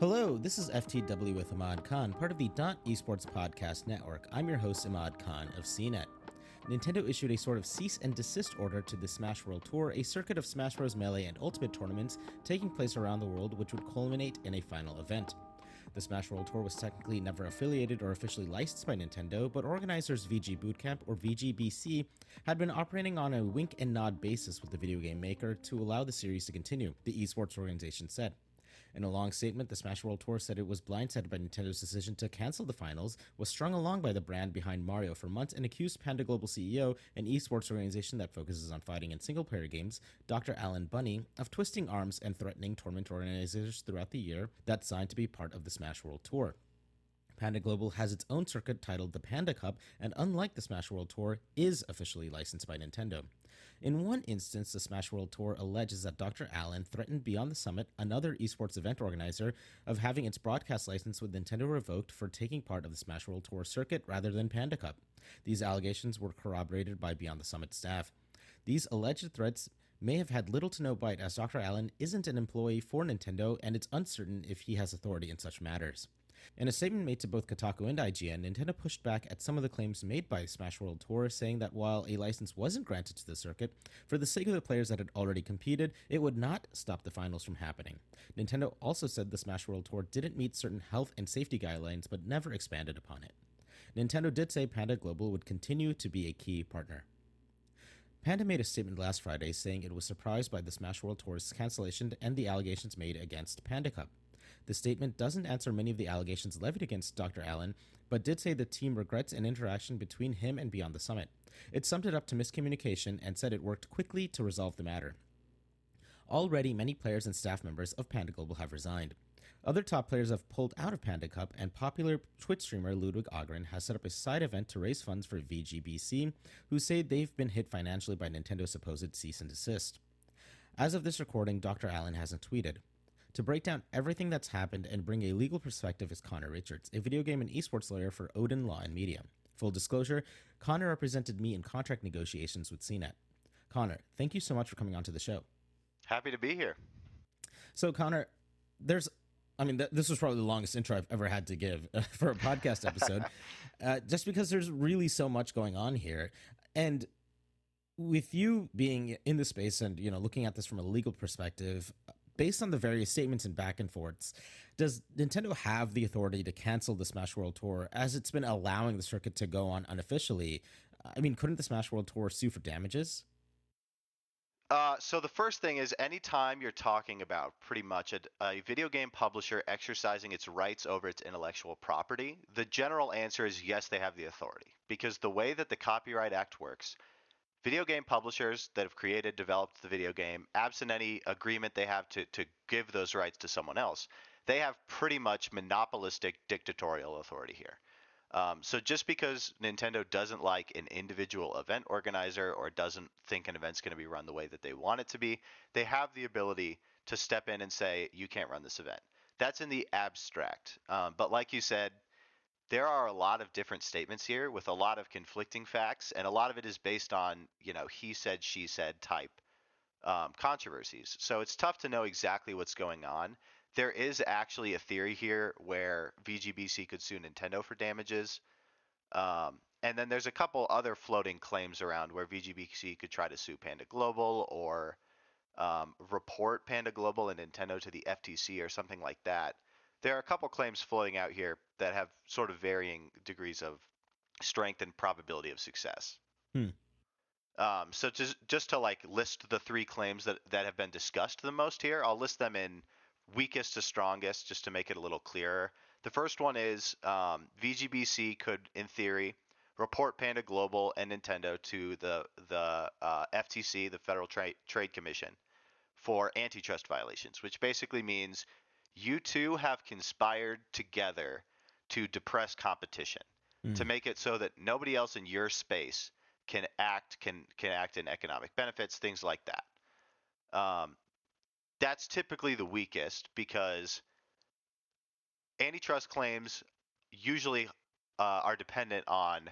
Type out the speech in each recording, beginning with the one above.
Hello, this is FTW with Ahmad Khan, part of the Dot Esports Podcast Network. I'm your host, Ahmad Khan of CNET. Nintendo issued a sort of cease and desist order to the Smash World Tour, a circuit of Smash Bros. Melee and Ultimate tournaments taking place around the world, which would culminate in a final event. The Smash World Tour was technically never affiliated or officially licensed by Nintendo, but organizers VG Bootcamp, or VGBC, had been operating on a wink and nod basis with the video game maker to allow the series to continue, the esports organization said. In a long statement, the Smash World Tour said it was blindsided by Nintendo's decision to cancel the finals, was strung along by the brand behind Mario for months, and accused Panda Global CEO, an esports organization that focuses on fighting in single player games, Dr. Alan Bunney, of twisting arms and threatening tournament organizers throughout the year that signed to be part of the Smash World Tour. Panda Global has its own circuit titled the Panda Cup, and unlike the Smash World Tour, is officially licensed by Nintendo. In one instance, the Smash World Tour alleges that Dr. Alan threatened Beyond the Summit, another esports event organizer, of having its broadcast license with Nintendo revoked for taking part of the Smash World Tour circuit rather than Panda Cup. These allegations were corroborated by Beyond the Summit staff. These alleged threats may have had little to no bite as Dr. Alan isn't an employee for Nintendo and it's uncertain if he has authority in such matters. In a statement made to both Kotaku and IGN, Nintendo pushed back at some of the claims made by Smash World Tour, saying that while a license wasn't granted to the circuit, for the sake of the players that had already competed, it would not stop the finals from happening. Nintendo also said the Smash World Tour didn't meet certain health and safety guidelines, but never expanded upon it. Nintendo did say Panda Global would continue to be a key partner. Panda made a statement last Friday saying it was surprised by the Smash World Tour's cancellation and the allegations made against Panda Cup. The statement doesn't answer many of the allegations levied against Dr. Alan, but did say the team regrets an interaction between him and Beyond the Summit. It summed it up to miscommunication and said it worked quickly to resolve the matter. Already, many players and staff members of Panda Global have resigned. Other top players have pulled out of Panda Cup, and popular Twitch streamer Ludwig Ahgren has set up a side event to raise funds for VGBC, who say they've been hit financially by Nintendo's supposed cease and desist. As of this recording, Dr. Alan hasn't tweeted. To break down everything that's happened and bring a legal perspective is Connor Richards, a video game and esports lawyer for Odin Law and Media. Full disclosure, Connor represented me in contract negotiations with CNET. Connor, thank you so much for coming on to the show. Happy to be here. So, Connor, there's I mean, th- this was probably the longest intro I've ever had to give uh, for a podcast episode, uh, just because there's really so much going on here. And with you being in the space and you know looking at this from a legal perspective, based on the various statements and back and forths, does Nintendo have the authority to cancel the Smash World Tour as it's been allowing the circuit to go on unofficially? I mean, couldn't the Smash World Tour sue for damages? Uh, so the first thing is anytime you're talking about pretty much a, a, video game publisher exercising its rights over its intellectual property, the general answer is yes, they have the authority. Because the way that the Copyright Act works, video game publishers that have created, developed the video game, absent any agreement they have to, to give those rights to someone else, they have pretty much monopolistic dictatorial authority here. Um, so just because Nintendo doesn't like an individual event organizer or doesn't think an event's going to be run the way that they want it to be, they have the ability to step in and say, you can't run this event. That's in the abstract. Um, but like you said, there are a lot of different statements here with a lot of conflicting facts, and a lot of it is based on, you know, he said, she said type um, controversies. So it's tough to know exactly what's going on there is actually a theory here where VGBC could sue Nintendo for damages. Um, and then there's a couple other floating claims around where VGBC could try to sue Panda Global or um, report Panda Global and Nintendo to the FTC or something like that. There are a couple claims floating out here that have sort of varying degrees of strength and probability of success. Hmm. Um, so just just to like list the three claims that that have been discussed the most here, I'll list them in weakest to strongest, just to make it a little clearer. The first one is um, VGBC could, in theory, report Panda Global and Nintendo to the the uh, FTC, the Federal Tra- Trade Commission, for antitrust violations, which basically means you two have conspired together to depress competition, mm. to make it so that nobody else in your space can act can can act in economic benefits, things like that. Um, that's typically the weakest because antitrust claims usually uh, are dependent on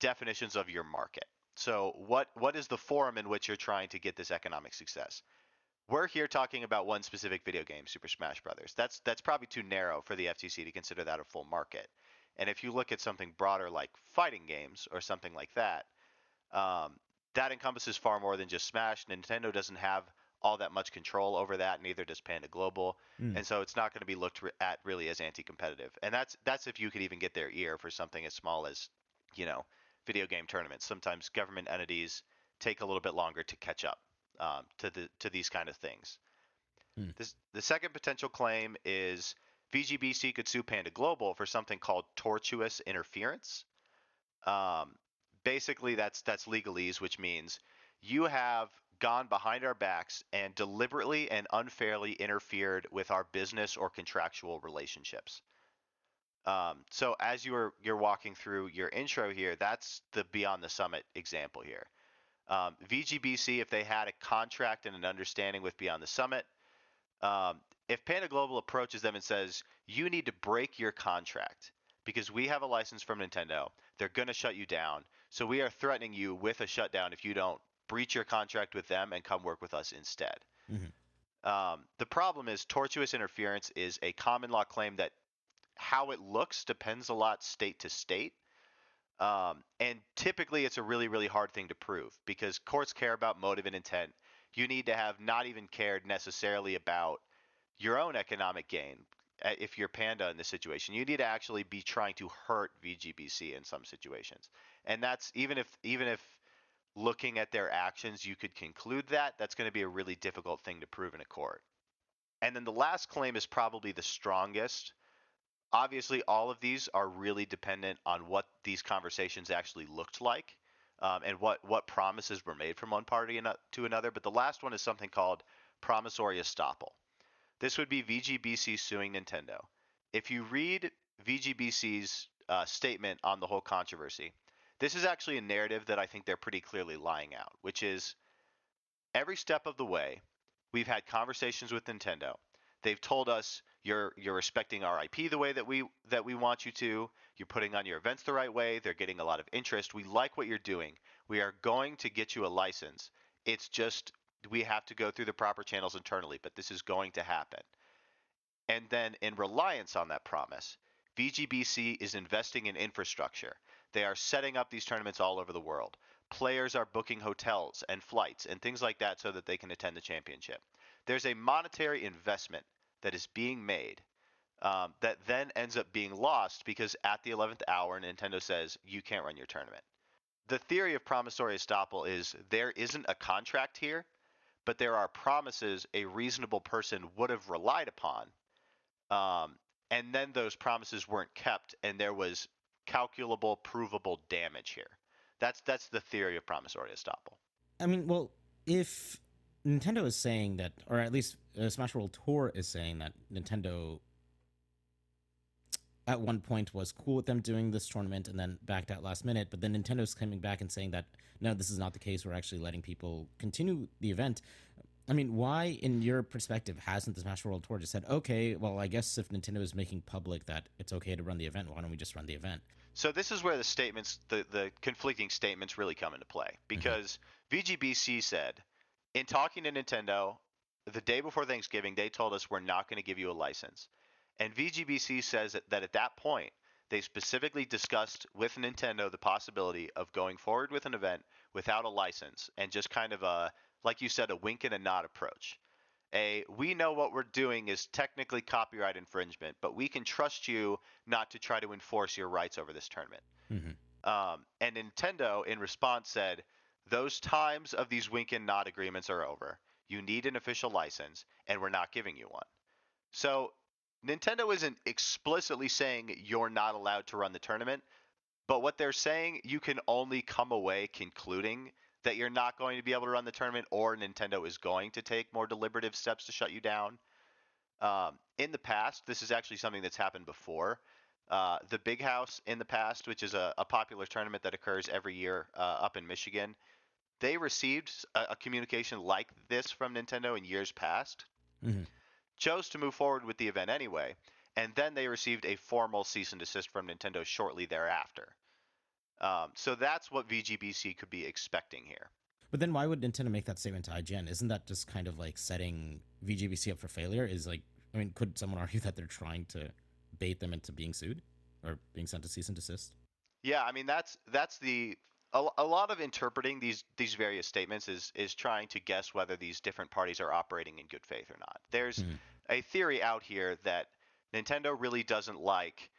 definitions of your market. So what what is the forum in which you're trying to get this economic success? We're here talking about one specific video game, Super Smash Brothers. That's that's probably too narrow for the FTC to consider that a full market. And if you look at something broader like fighting games or something like that, um, that encompasses far more than just Smash. Nintendo doesn't have all that much control over that. Neither does Panda Global, Mm. and so it's not going to be looked at really as anti-competitive. And that's that's if you could even get their ear for something as small as, you know, video game tournaments. Sometimes government entities take a little bit longer to catch up um, to the to these kind of things. Mm. This, the second potential claim is VGBC could sue Panda Global for something called tortious interference. Um, basically, that's that's legalese, which means you have gone behind our backs and deliberately and unfairly interfered with our business or contractual relationships. Um, so as you were you're walking through your intro here, that's the Beyond the Summit example here. Um, VGBC, if they had a contract and an understanding with Beyond the Summit, um, if Panda Global approaches them and says, you need to break your contract because we have a license from Nintendo, they're going to shut you down. So we are threatening you with a shutdown if you don't breach your contract with them and come work with us instead. Mhm. Um, the problem is tortious interference is a common law claim that how it looks depends a lot state to state. Um, and typically, it's a really, really hard thing to prove because courts care about motive and intent. You need to have not even cared necessarily about your own economic gain. uh, If you're Panda in this situation, you need to actually be trying to hurt VGBC in some situations, and that's even if even if looking at their actions, you could conclude that that's going to be a really difficult thing to prove in a court. And then the last claim is probably the strongest obviously all of these are really dependent on what these conversations actually looked like um, and what what promises were made from one party to another but the last one is something called promissory estoppel. This would be vgbc suing nintendo. If you read vgbc's uh, statement on the whole controversy this is actually a narrative that i think they're pretty clearly lying out which is every step of the way we've had conversations with nintendo. They've told us you're you're respecting our IP the way that we that we want you to. You're putting on your events the right way. They're getting a lot of interest. We like what you're doing. We are going to get you a license. It's just we have to go through the proper channels internally, but this is going to happen. And then in reliance on that promise, VGBC is investing in infrastructure. They are setting up these tournaments all over the world. Players are booking hotels and flights and things like that so that they can attend the championship. There's a monetary investment that is being made um, that then ends up being lost because at the 11th hour, Nintendo says you can't run your tournament. The theory of promissory estoppel is there isn't a contract here, but there are promises a reasonable person would have relied upon, um, and then those promises weren't kept, and there was calculable, provable damage here. That's that's the theory of promissory estoppel. I mean, well, if Nintendo is saying that, or at least uh, Smash World Tour is saying that Nintendo at one point was cool with them doing this tournament and then backed out last minute, but then Nintendo's coming back and saying that no, this is not the case. We're actually letting people continue the event. I mean, why, in your perspective, hasn't the Smash World Tour just said, okay, well, I guess if Nintendo is making public that it's okay to run the event, why don't we just run the event? So this is where the statements, the, the conflicting statements really come into play because VGBC said, in talking to Nintendo, the day before Thanksgiving, they told us we're not going to give you a license. And VGBC says that, that at that point, they specifically discussed with Nintendo the possibility of going forward with an event without a license and just kind of a, like you said, a wink and a nod approach. A, we know what we're doing is technically copyright infringement, but we can trust you not to try to enforce your rights over this tournament. Mhm. Um, and Nintendo, in response, said, those times of these wink and nod agreements are over. You need an official license, and we're not giving you one. So Nintendo isn't explicitly saying you're not allowed to run the tournament, but what they're saying, you can only come away concluding that you're not going to be able to run the tournament, or Nintendo is going to take more deliberative steps to shut you down. Um, in the past, this is actually something that's happened before. Uh, the Big House in the past, which is a, a popular tournament that occurs every year uh, up in Michigan, they received a, a communication like this from Nintendo in years past, Mhm. chose to move forward with the event anyway, and then they received a formal cease and desist from Nintendo shortly thereafter. Um, so that's what VGBC could be expecting here. But then why would Nintendo make that statement to IGN? Isn't that just kind of like setting VGBC up for failure? Is like, I mean, could someone argue that they're trying to bait them into being sued or being sent to cease and desist? Yeah, I mean that's that's the a, a lot of interpreting these these various statements is is trying to guess whether these different parties are operating in good faith or not. There's Mhm. a theory out here that Nintendo really doesn't like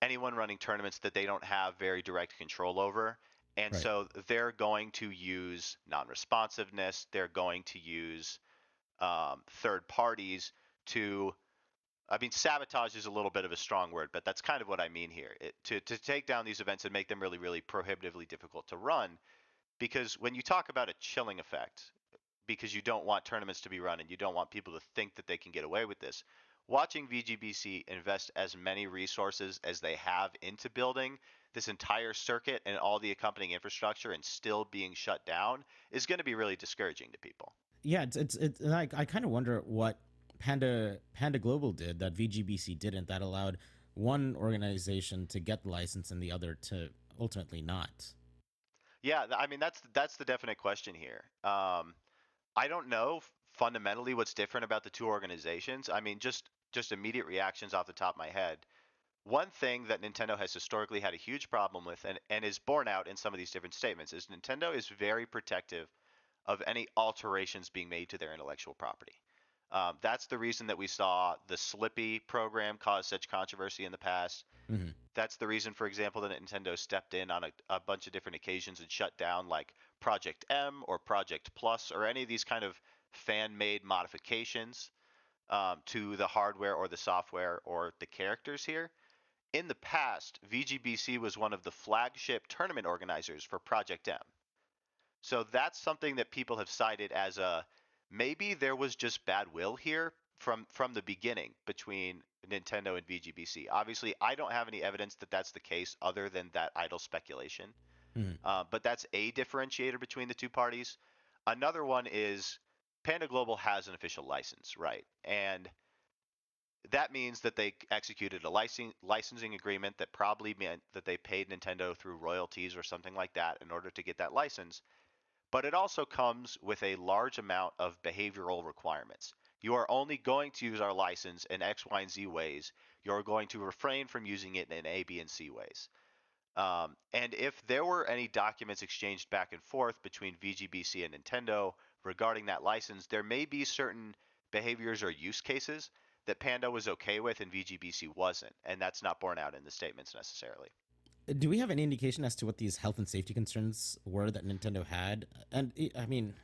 anyone running tournaments that they don't have very direct control over. And Right. so they're going to use non-responsiveness. They're going to use um, third parties to I mean, sabotage is a little bit of a strong word, but that's kind of what I mean here. It, to to take down these events and make them really, really prohibitively difficult to run, because when you talk about a chilling effect, because you don't want tournaments to be run and you don't want people to think that they can get away with this, watching VGBC invest as many resources as they have into building this entire circuit and all the accompanying infrastructure and still being shut down is going to be really discouraging to people. Yeah, it's it's, it's I, I kind of wonder what Panda Panda Global did that VGBC didn't that allowed one organization to get the license and the other to ultimately not. Yeah, I mean that's that's the definite question here. Um, I don't know fundamentally what's different about the two organizations. I mean, just just immediate reactions off the top of my head. One thing that Nintendo has historically had a huge problem with, and, and is borne out in some of these different statements, is Nintendo is very protective of any alterations being made to their intellectual property. Um, that's the reason that we saw the Slippi program cause such controversy in the past. Mhm. That's the reason, for example, that Nintendo stepped in on a, a bunch of different occasions and shut down like Project M or Project Plus or any of these kind of fan-made modifications um, to the hardware or the software or the characters here. In the past, VGBC was one of the flagship tournament organizers for Project M. So that's something that people have cited as a maybe there was just bad will here from from the beginning between Nintendo and VGBC. Obviously, I don't have any evidence that that's the case other than that idle speculation. Mhm. Uh, but that's a differentiator between the two parties. Another one is Panda Global has an official license, right? And that means that they executed a licensing licensing agreement that probably meant that they paid Nintendo through royalties or something like that in order to get that license. But it also comes with a large amount of behavioral requirements. You are only going to use our license in X, Y, and Z ways. You're going to refrain from using it in A, B, and C ways. Um, and if there were any documents exchanged back and forth between VGBC and Nintendo regarding that license, there may be certain behaviors or use cases that Panda was okay with and VGBC wasn't, and that's not borne out in the statements necessarily. Do we have any indication as to what these health and safety concerns were that Nintendo had? And i- I mean,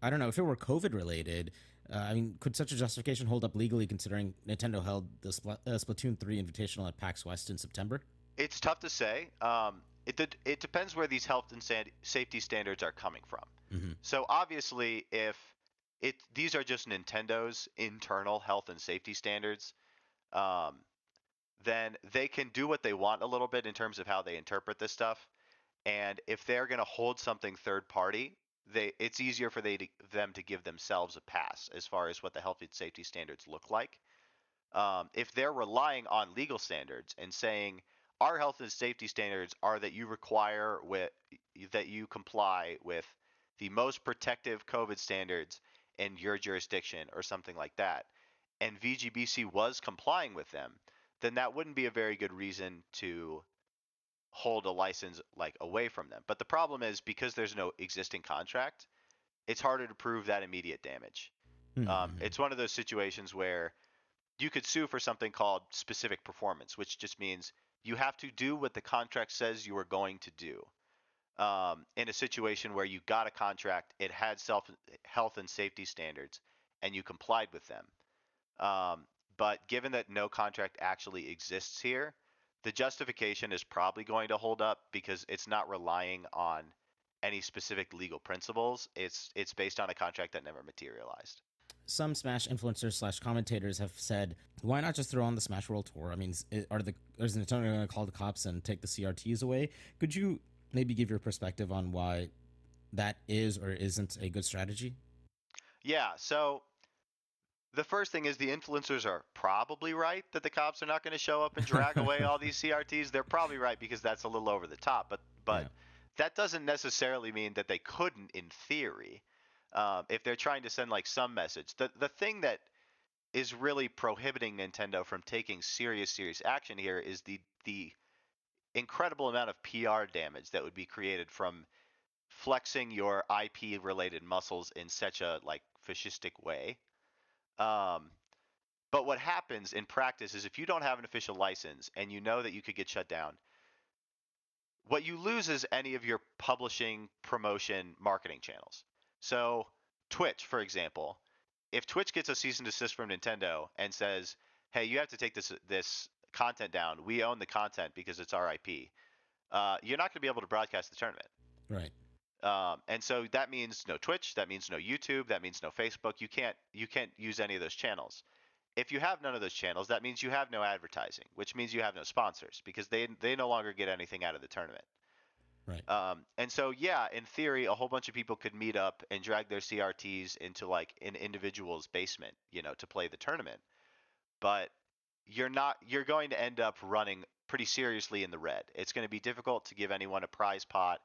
I don't know if it were COVID related. Uh, I mean, could such a justification hold up legally, considering Nintendo held the Spl- uh, Splatoon three Invitational at PAX West in September? It's tough to say. Um, it de- it depends where these health and san- safety standards are coming from. Mhm. So obviously, if it these are just Nintendo's internal health and safety standards, um, then they can do what they want a little bit in terms of how they interpret this stuff. And if they're going to hold something third party, they it's easier for they to, them to give themselves a pass as far as what the health and safety standards look like. Um, if they're relying on legal standards and saying our health and safety standards are that you require with that you comply with the most protective COVID standards in your jurisdiction or something like that, and VGBC was complying with them, then that wouldn't be a very good reason to hold a license like away from them. But the problem is because there's no existing contract, it's harder to prove that immediate damage. Um, Mhm. it's one of those situations where you could sue for something called specific performance, which just means you have to do what the contract says you are going to do. Um, in a situation where you got a contract, it had self health and safety standards, and you complied with them. Um, but given that no contract actually exists here, the justification is probably going to hold up because it's not relying on any specific legal principles. It's it's based on a contract that never materialized. some Smash influencers slash commentators have said, why not just throw on the Smash World Tour? I mean, are the is Nintendo going to call the cops and take the CRTs away? Could you maybe give your perspective on why that is or isn't a good strategy? Yeah, so the first thing is the influencers are probably right that the cops are not going to show up and drag away all these CRTs. They're probably right because that's a little over the top, but but Yeah. that doesn't necessarily mean that they couldn't in theory. Um, if they're trying to send like some message, the the thing that is really prohibiting Nintendo from taking serious serious action here is the the incredible amount of PR damage that would be created from flexing your IP related muscles in such a like fascistic way. Um, but what happens in practice is if you don't have an official license and you know that you could get shut down, what you lose is any of your publishing, promotion, marketing channels. So Twitch, for example, if Twitch gets a cease and desist from Nintendo and says, "Hey, you have to take this this content down. We own the content because it's our IP," uh, you're not going to be able to broadcast the tournament. Right. Um, and so that means no Twitch, that means no YouTube, that means no Facebook. You can't you can't use any of those channels. If you have none of those channels, that means you have no advertising, which means you have no sponsors because they they no longer get anything out of the tournament. Right. Um, and so yeah, in theory, a whole bunch of people could meet up and drag their CRTs into like an individual's basement, you know, to play the tournament. But you're not you're going to end up running pretty seriously in the red. It's going to be difficult to give anyone a prize pot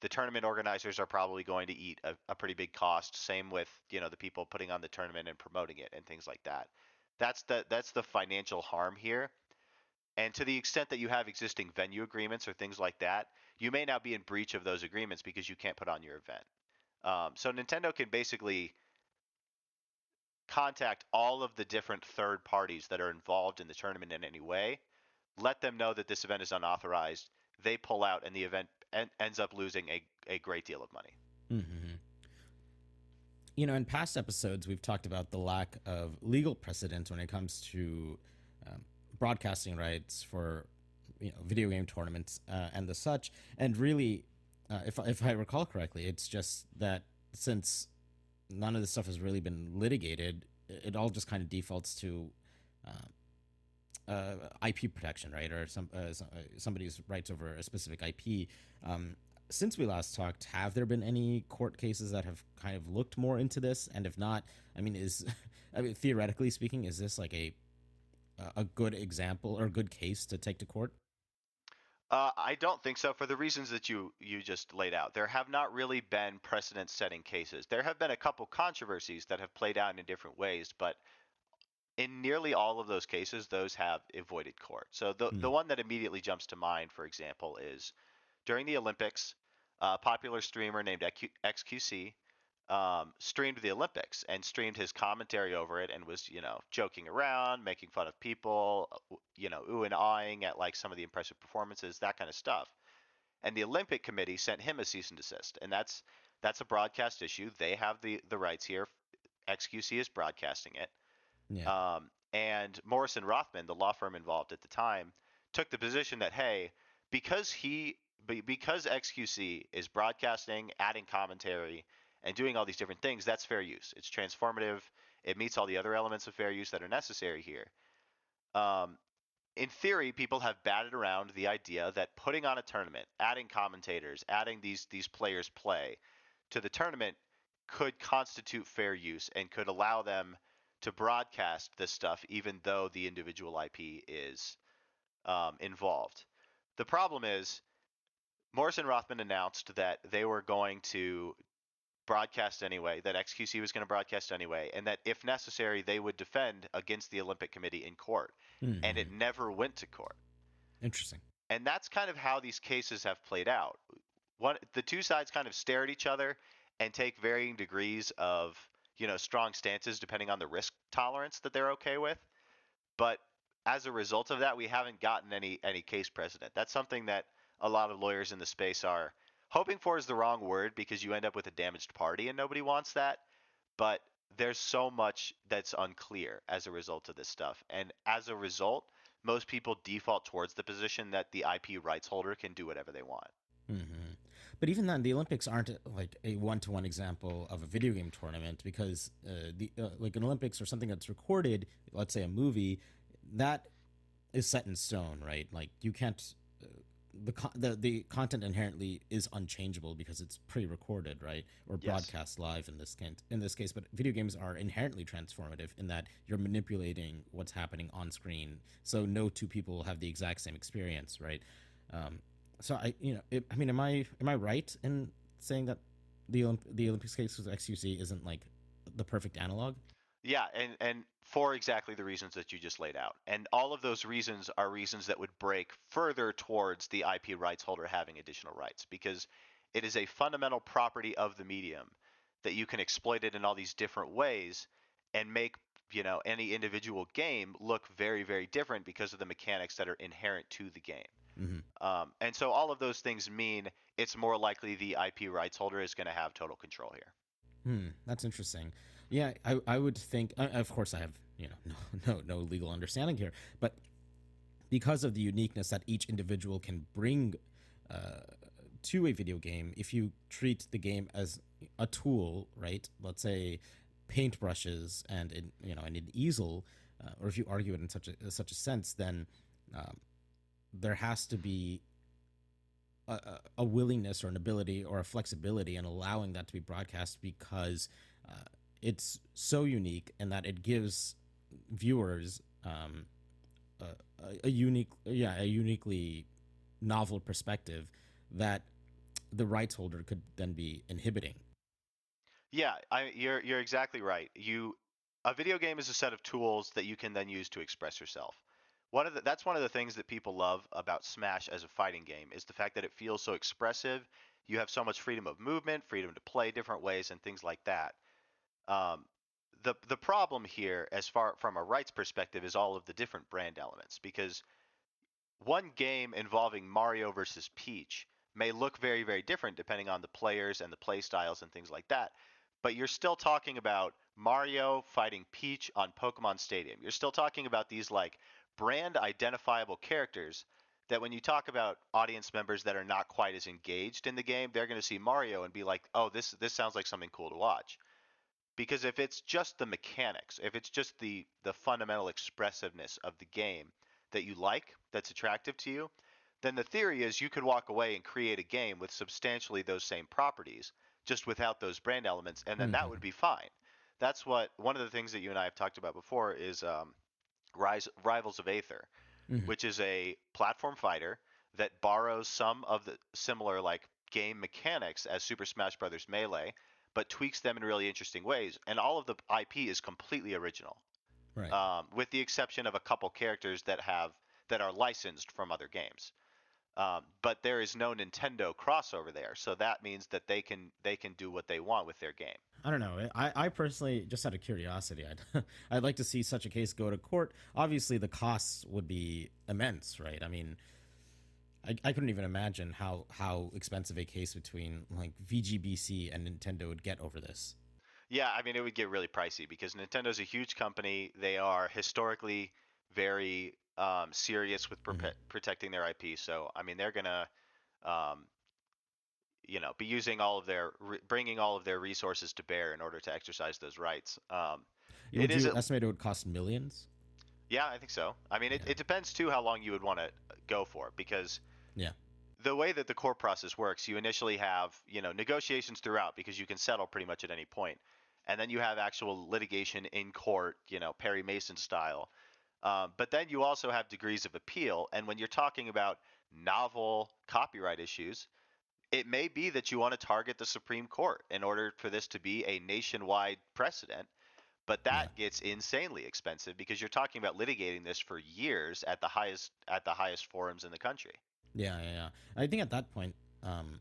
the tournament organizers are probably going to eat a, a, pretty big cost. Same with you know the people putting on the tournament and promoting it and things like that. That's the that's the financial harm here. And to the extent that you have existing venue agreements or things like that, you may now be in breach of those agreements because you can't put on your event. Um, so Nintendo can basically contact all of the different third parties that are involved in the tournament in any way, let them know that this event is unauthorized. They pull out, and the event en- ends up losing a, a great deal of money. Mm-hmm. You know, in past episodes, we've talked about the lack of legal precedent when it comes to um, broadcasting rights for you know video game tournaments uh, and the such. And really, uh, if if I recall correctly, it's just that since none of this stuff has really been litigated, it all just kind of defaults to uh, uh, IP protection, right, or some, uh, uh somebody's rights over a specific IP. Um, since we last talked, have there been any court cases that have kind of looked more into this? And if not, I mean, is I mean, theoretically speaking, is this like a a good example or good case to take to court? Uh, I don't think so for the reasons that you you just laid out. There have not really been precedent-setting cases. There have been a couple controversies that have played out in different ways, but in nearly all of those cases, those have avoided court. So the mm. the one that immediately jumps to mind, for example, is during the Olympics, a popular streamer named XQC um, streamed the Olympics and streamed his commentary over it and was, you know, joking around, making fun of people, uh, you know, ooh and ahhing at like some of the impressive performances, that kind of stuff. And the Olympic Committee sent him a cease and desist, and that's that's a broadcast issue. They have the the rights here. XQC is broadcasting it. Yeah. Um, and Morrison Rothman, the law firm involved at the time, took the position that hey, because he because XQC is broadcasting, adding commentary, and doing all these different things, that's fair use. It's transformative. It meets all the other elements of fair use that are necessary here. Um, in theory, people have batted around the idea that putting on a tournament, adding commentators, adding these these players play to the tournament could constitute fair use and could allow them to broadcast this stuff even though the individual IP is um, involved. The problem is Morrison Rothman announced that they were going to broadcast anyway, that XQC was going to broadcast anyway, and that if necessary, they would defend against the Olympic Committee in court. Mm-hmm. And it never went to court. Interesting. And that's kind of how these cases have played out. One, the two sides kind of stare at each other and take varying degrees of, you know, strong stances depending on the risk tolerance that they're okay with. But as a result of that, we haven't gotten any any case precedent. That's something that a lot of lawyers in the space are hoping for is the wrong word because you end up with a damaged party and nobody wants that. But there's so much that's unclear as a result of this stuff. And as a result, most people default towards the position that the IP rights holder can do whatever they want. Mm-hmm. But even then, the Olympics aren't like a one-to-one example of a video game tournament because uh, the uh, like an Olympics or something that's recorded, let's say a movie, that is set in stone, right? Like you can't the, the the content inherently is unchangeable because it's pre-recorded, right, or broadcast live in this case. In this case, but video games are inherently transformative in that you're manipulating what's happening on screen, so no two people have the exact same experience, right? Um, so I, you know, it, I mean, am I am I right in saying that the Olymp- the Olympics case with XQC isn't like the perfect analog? Yeah, and and for exactly the reasons that you just laid out, and all of those reasons are reasons that would break further towards the IP rights holder having additional rights because it is a fundamental property of the medium that you can exploit it in all these different ways and make you know any individual game look very very different because of the mechanics that are inherent to the game Mm-hmm. um, and so all of those things mean it's more likely the ip rights holder is going to have total control here Hmm, that's interesting. Yeah, I, I would think. Uh, of course, I have you know no, no no legal understanding here, but because of the uniqueness that each individual can bring uh, to a video game, if you treat the game as a tool, right? Let's say paintbrushes and in, you know and an easel, uh, or if you argue it in such a such a sense, then um, there has to be a, a- willingness or an ability or a flexibility in allowing that to be broadcast because uh, it's so unique and that it gives viewers um, a- a unique yeah a uniquely novel perspective that the rights holder could then be inhibiting Yeah, I, you're you're exactly right. You a video game is a set of tools that you can then use to express yourself. One of the, that's one of the things that people love about Smash as a fighting game is the fact that it feels so expressive. You have so much freedom of movement, freedom to play different ways, and things like that. Um, the the problem here, as far from a rights perspective, is all of the different brand elements because one game involving Mario versus Peach may look very very different depending on the players and the play styles and things like that but you're still talking about Mario fighting Peach on Pokemon Stadium. You're still talking about these like brand identifiable characters that when you talk about audience members that are not quite as engaged in the game, they're going to see Mario and be like, "Oh, this this sounds like something cool to watch." Because if it's just the mechanics, if it's just the the fundamental expressiveness of the game that you like, that's attractive to you, then the theory is you could walk away and create a game with substantially those same properties just without those brand elements, and then that Mhm. would be fine. That's what one of the things that you and I have talked about before is um, Rise, Rivals of Aether, Mhm. which is a platform fighter that borrows some of the similar like game mechanics as Super Smash Bros. Melee, but tweaks them in really interesting ways. And all of the IP is completely original, right um, with the exception of a couple characters that have that are licensed from other games. Um, but there is no Nintendo crossover there, so that means that they can they can do what they want with their game. I don't know. I, I personally, just out of curiosity, I'd I'd like to see such a case go to court. Obviously, the costs would be immense, right? I mean, I, I couldn't even imagine how how expensive a case between like VGBC and Nintendo would get over this. Yeah, I mean it would get really pricey because Nintendo's a huge company. They are historically very um, serious with prope- protecting their IP. So I mean they're gonna, um, you know, be using all of their re- bringing all of their resources to bear in order to exercise those rights. Um, Would It is you a- estimate it would cost millions? Yeah, I think so. I mean, it, Yeah. it depends too how long you would want to go for because Yeah. the way that the court process works, you initially have you know negotiations throughout because you can settle pretty much at any point, and then you have actual litigation in court, you know Perry Mason style. Um, but then you also have degrees of appeal, and when you're talking about novel copyright issues, it may be that you want to target the Supreme Court in order for this to be a nationwide precedent. But that gets insanely expensive because you're talking about litigating this for years at the highest at the highest forums in the country. Yeah, yeah, yeah. I think at that point, um,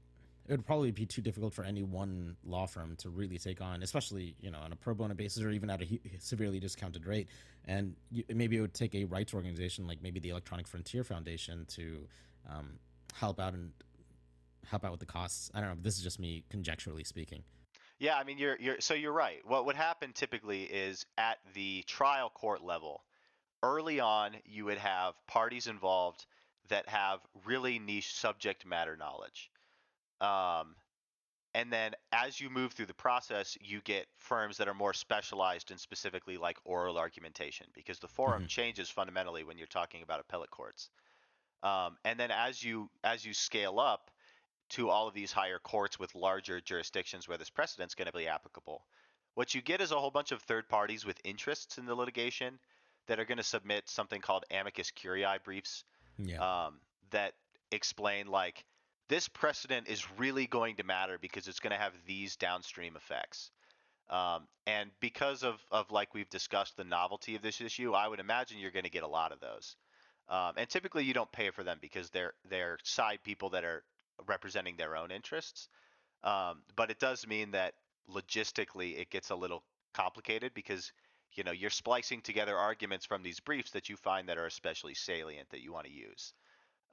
it would probably be too difficult for any one law firm to really take on, especially you know on a pro bono basis or even at a severely discounted rate. And you, maybe it would take a rights organization like maybe the Electronic Frontier Foundation to um, help out and help out with the costs. I don't know. This is just me conjecturally speaking. Yeah, I mean you're you're so you're right. What would happen typically is at the trial court level, early on you would have parties involved that have really niche subject matter knowledge. Um, and then as you move through the process, you get firms that are more specialized in specifically like oral argumentation because the forum Mhm. changes fundamentally when you're talking about appellate courts. Um, and then as you as you scale up to all of these higher courts with larger jurisdictions where this precedent's going to be applicable, what you get is a whole bunch of third parties with interests in the litigation that are going to submit something called amicus curiae briefs Yeah. um, that explain like this precedent is really going to matter because it's going to have these downstream effects. Um, and because of, of like we've discussed the novelty of this issue, I would imagine you're going to get a lot of those. Um, and typically you don't pay for them because they're they're side people that are representing their own interests. Um, but it does mean that logistically it gets a little complicated because you know you're splicing together arguments from these briefs that you find that are especially salient that you want to use.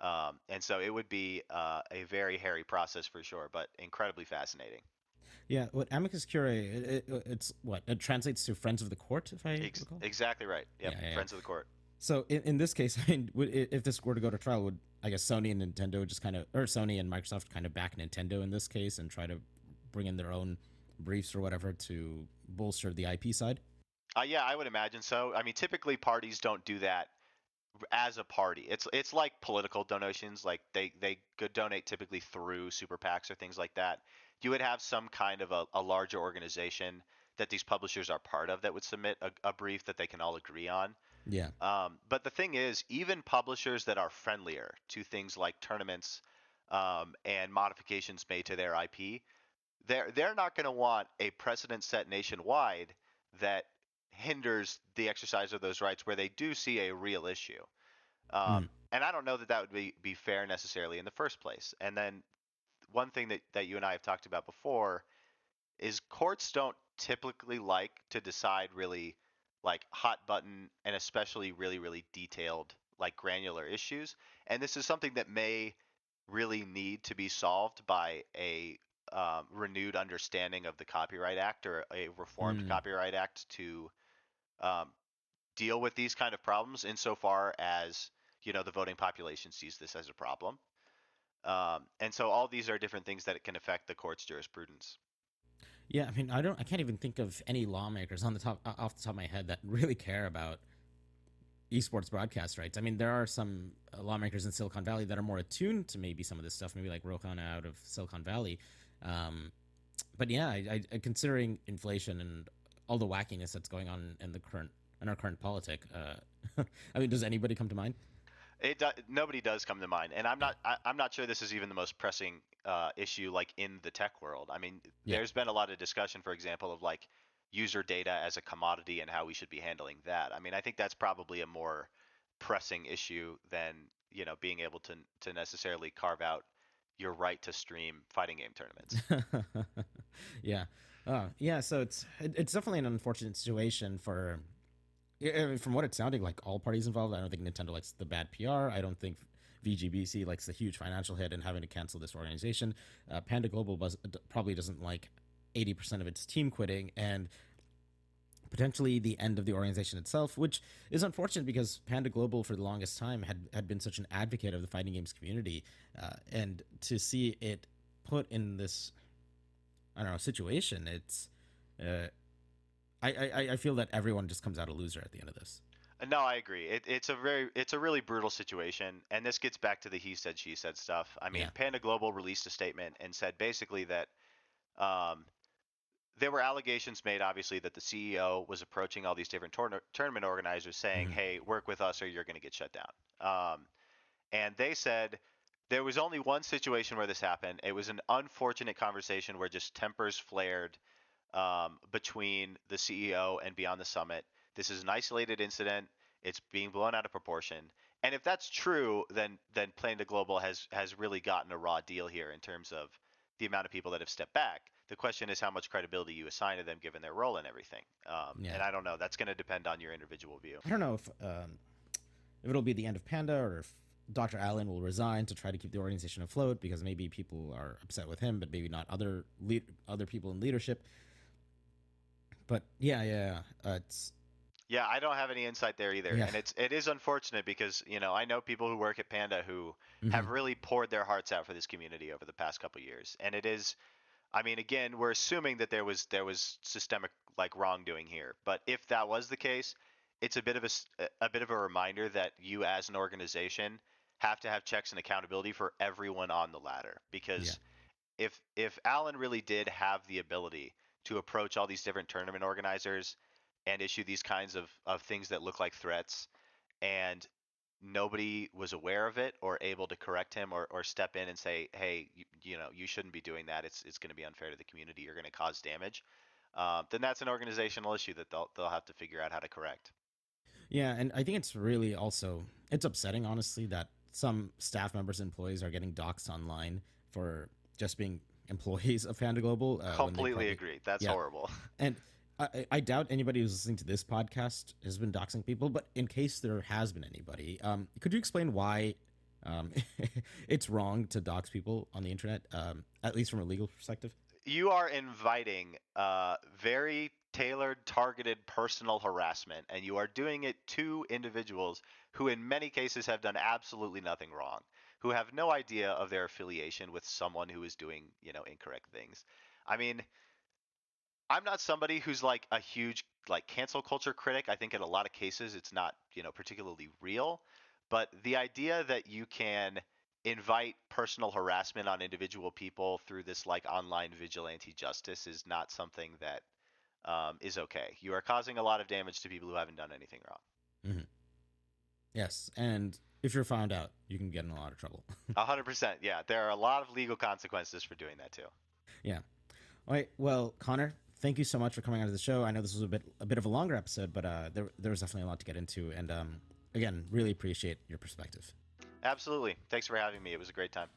Um, and so it would be uh, a very hairy process for sure, but incredibly fascinating. Yeah, what amicus curiae, it, it, it's what it translates to friends of the court, if I Ex- Exactly right. Yep, yeah, yeah, friends of the court. So in, in this case, I mean, if this were to go to trial, would I guess Sony and Nintendo just kind of, or Sony and Microsoft kind of back Nintendo in this case and try to bring in their own briefs or whatever to bolster the IP side? Uh, yeah, I would imagine so. I mean, typically parties don't do that as a party. It's it's like political donations. Like they they could donate typically through super PACs or things like that. You would have some kind of a, a larger organization that these publishers are part of that would submit a, a brief that they can all agree on. Yeah. Um, but the thing is, even publishers that are friendlier to things like tournaments um, and modifications made to their IP, they're they're not going to want a precedent set nationwide that hinders the exercise of those rights where they do see a real issue. Um, mm. And I don't know that that would be, be fair necessarily in the first place. And then one thing that, that you and I have talked about before is courts don't typically like to decide really like hot button and especially really, really detailed, like granular issues. And this is something that may really need to be solved by a um, renewed understanding of the Copyright Act or a reformed mm. Copyright Act to um, deal with these kind of problems insofar as you know the voting population sees this as a problem. Um, and so all these are different things that can affect the court's jurisprudence. Yeah, I mean, I don't, I can't even think of any lawmakers on the top, off the top of my head that really care about esports broadcast rights. I mean, there are some uh, lawmakers in Silicon Valley that are more attuned to maybe some of this stuff, maybe like Rohan out of Silicon Valley. Um, but yeah, I, I, considering inflation and all the wackiness that's going on in the current in our current politic. Uh, I mean, does anybody come to mind? It do, nobody does come to mind, and I'm not. I, am not sure this is even the most pressing uh, issue, like in the tech world. I mean, yeah. there's been a lot of discussion, for example, of like user data as a commodity and how we should be handling that. I mean, I think that's probably a more pressing issue than you know being able to to necessarily carve out your right to stream fighting game tournaments. yeah, uh, yeah. So it's it's definitely an unfortunate situation for. I mean, from what it's sounding like, all parties involved. I don't think Nintendo likes the bad PR. I don't think VGBC likes the huge financial hit and having to cancel this organization. Uh, Panda Global buzz, probably doesn't like 80% of its team quitting, and potentially the end of the organization itself, which is unfortunate because Panda Global for the longest time had had been such an advocate of the fighting games community, uh, and to see it put in this, I don't know, situation, it's, uh, I, I I feel that everyone just comes out a loser at the end of this. Uh, no, I agree. It, it's a very, it's a really brutal situation, and this gets back to the he said, she said stuff. I mean, yeah. Panda Global released a statement and said basically that um, there were allegations made, obviously, that the CEO was approaching all these different tour- tournament organizers saying, mm-hmm. "Hey, work with us, or you're going to get shut down." Um, and they said there was only one situation where this happened. It was an unfortunate conversation where just tempers flared um, between the CEO and Beyond the Summit. This is an isolated incident. It's being blown out of proportion. And if that's true, then then Panda Global has has really gotten a raw deal here in terms of the amount of people that have stepped back. The question is how much credibility you assign to them given their role and everything. Um, yeah. And I don't know. That's going to depend on your individual view. I don't know if um, if it'll be the end of Panda or if Dr. Alan will resign to try to keep the organization afloat because maybe people are upset with him, but maybe not other lead, other people in leadership. But yeah, yeah, uh, it's yeah, I don't have any insight there either, yeah. and it's it is unfortunate because you know I know people who work at Panda who mm-hmm. have really poured their hearts out for this community over the past couple years, and it is I mean, again, we're assuming that there was there was systemic like wrongdoing here, but if that was the case, it's a bit of a a bit of a reminder that you as an organization have to have checks and accountability for everyone on the ladder because yeah. if if Alan really did have the ability to approach all these different tournament organizers and issue these kinds of, of things that look like threats and nobody was aware of it or able to correct him or, or step in and say, hey, you, you know, you shouldn't be doing that. It's it's going to be unfair to the community. You're going to cause damage. Um, then that's an organizational issue that they'll they'll have to figure out how to correct. Yeah, and I think it's really also it's upsetting, honestly, that some staff members and employees are getting doxxed online for just being employees of Panda Global. Uh, Completely probably, agree. That's yeah. horrible. And I, I, doubt anybody who's listening to this podcast has been doxing people, but in case there has been anybody, um, could you explain why um, it's wrong to dox people on the internet, um, at least from a legal perspective? You are inviting uh, very tailored, targeted personal harassment, and you are doing it to individuals who, in many cases, have done absolutely nothing wrong, who have no idea of their affiliation with someone who is doing, you know, incorrect things. I mean, I'm not somebody who's like a huge like cancel culture critic. I think in a lot of cases it's not, you know, particularly real, but the idea that you can invite personal harassment on individual people through this like online vigilante justice is not something that um, is okay. You are causing a lot of damage to people who haven't done anything wrong. Mm-hmm. Yes, and if you're found out, you can get in a lot of trouble. A hundred percent. Yeah, there are a lot of legal consequences for doing that too. Yeah. All right. Well, Connor, thank you so much for coming onto the show. I know this was a bit a bit of a longer episode, but uh, there there was definitely a lot to get into, and um, again, really appreciate your perspective. Absolutely. Thanks for having me. It was a great time.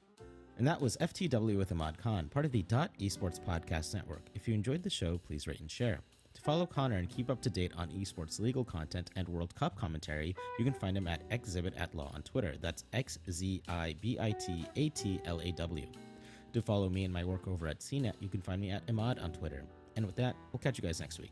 And that was FTW with Imad Khan, part of the Dot Esports Podcast Network. If you enjoyed the show, please rate and share. Follow Connor and keep up to date on esports legal content and World Cup commentary, you can find him at Exhibit at Law on Twitter. That's X Z I B I T A T L A W. To follow me and my work over at CNET, you can find me at Imad on Twitter. And with that, we'll catch you guys next week.